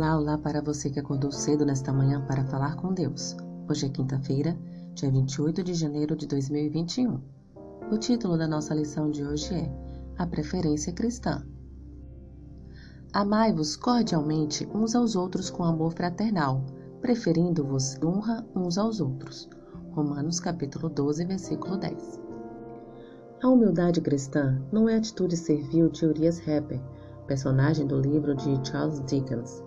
Olá, olá para você que acordou cedo nesta manhã para falar com Deus. Hoje é quinta-feira, dia 28 de janeiro de 2021. O título da nossa lição de hoje é A Preferência Cristã. Amai-vos cordialmente uns aos outros com amor fraternal, preferindo-vos honra uns aos outros. Romanos capítulo 12, versículo 10. A humildade cristã não é atitude servil de Urias Heber, personagem do livro de Charles Dickens.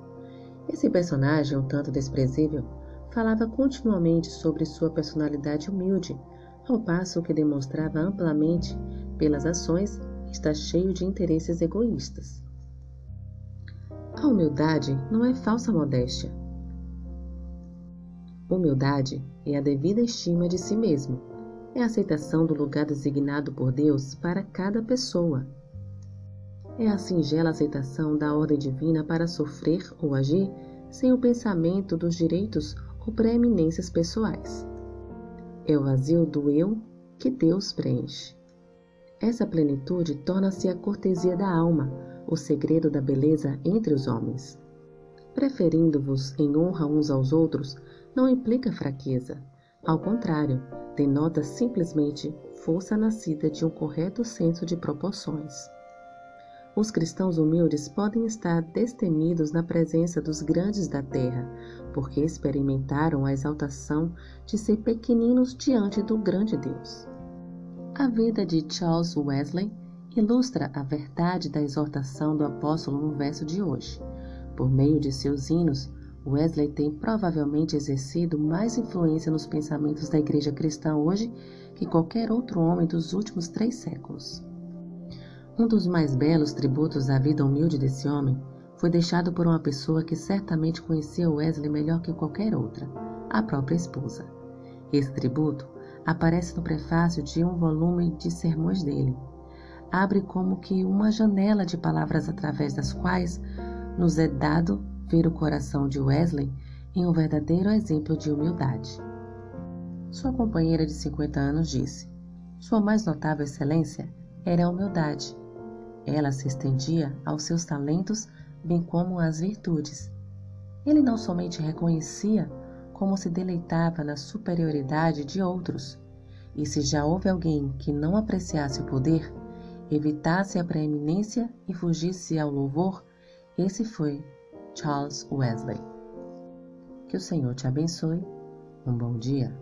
Esse personagem, um tanto desprezível, falava continuamente sobre sua personalidade humilde, ao passo que demonstrava amplamente, pelas ações, está cheio de interesses egoístas. A humildade não é falsa modéstia. Humildade é a devida estima de si mesmo, é a aceitação do lugar designado por Deus para cada pessoa é a singela aceitação da ordem divina para sofrer ou agir sem o pensamento dos direitos ou preeminências pessoais. É o vazio do eu que Deus preenche. Essa plenitude torna-se a cortesia da alma, o segredo da beleza entre os homens. Preferindo-vos em honra uns aos outros não implica fraqueza. Ao contrário, denota simplesmente força nascida de um correto senso de proporções. Os cristãos humildes podem estar destemidos na presença dos grandes da terra, porque experimentaram a exaltação de ser pequeninos diante do grande Deus. A vida de Charles Wesley ilustra a verdade da exortação do apóstolo no verso de hoje. Por meio de seus hinos, Wesley tem provavelmente exercido mais influência nos pensamentos da igreja cristã hoje que qualquer outro homem dos últimos três séculos. Um dos mais belos tributos à vida humilde desse homem foi deixado por uma pessoa que certamente conhecia Wesley melhor que qualquer outra, a própria esposa. Esse tributo aparece no prefácio de um volume de sermões dele. Abre como que uma janela de palavras através das quais nos é dado ver o coração de Wesley em um verdadeiro exemplo de humildade. Sua companheira de 50 anos disse: Sua mais notável excelência era a humildade ela se estendia aos seus talentos, bem como às virtudes. Ele não somente reconhecia, como se deleitava na superioridade de outros. E se já houve alguém que não apreciasse o poder, evitasse a preeminência e fugisse ao louvor, esse foi Charles Wesley. Que o Senhor te abençoe. Um bom dia.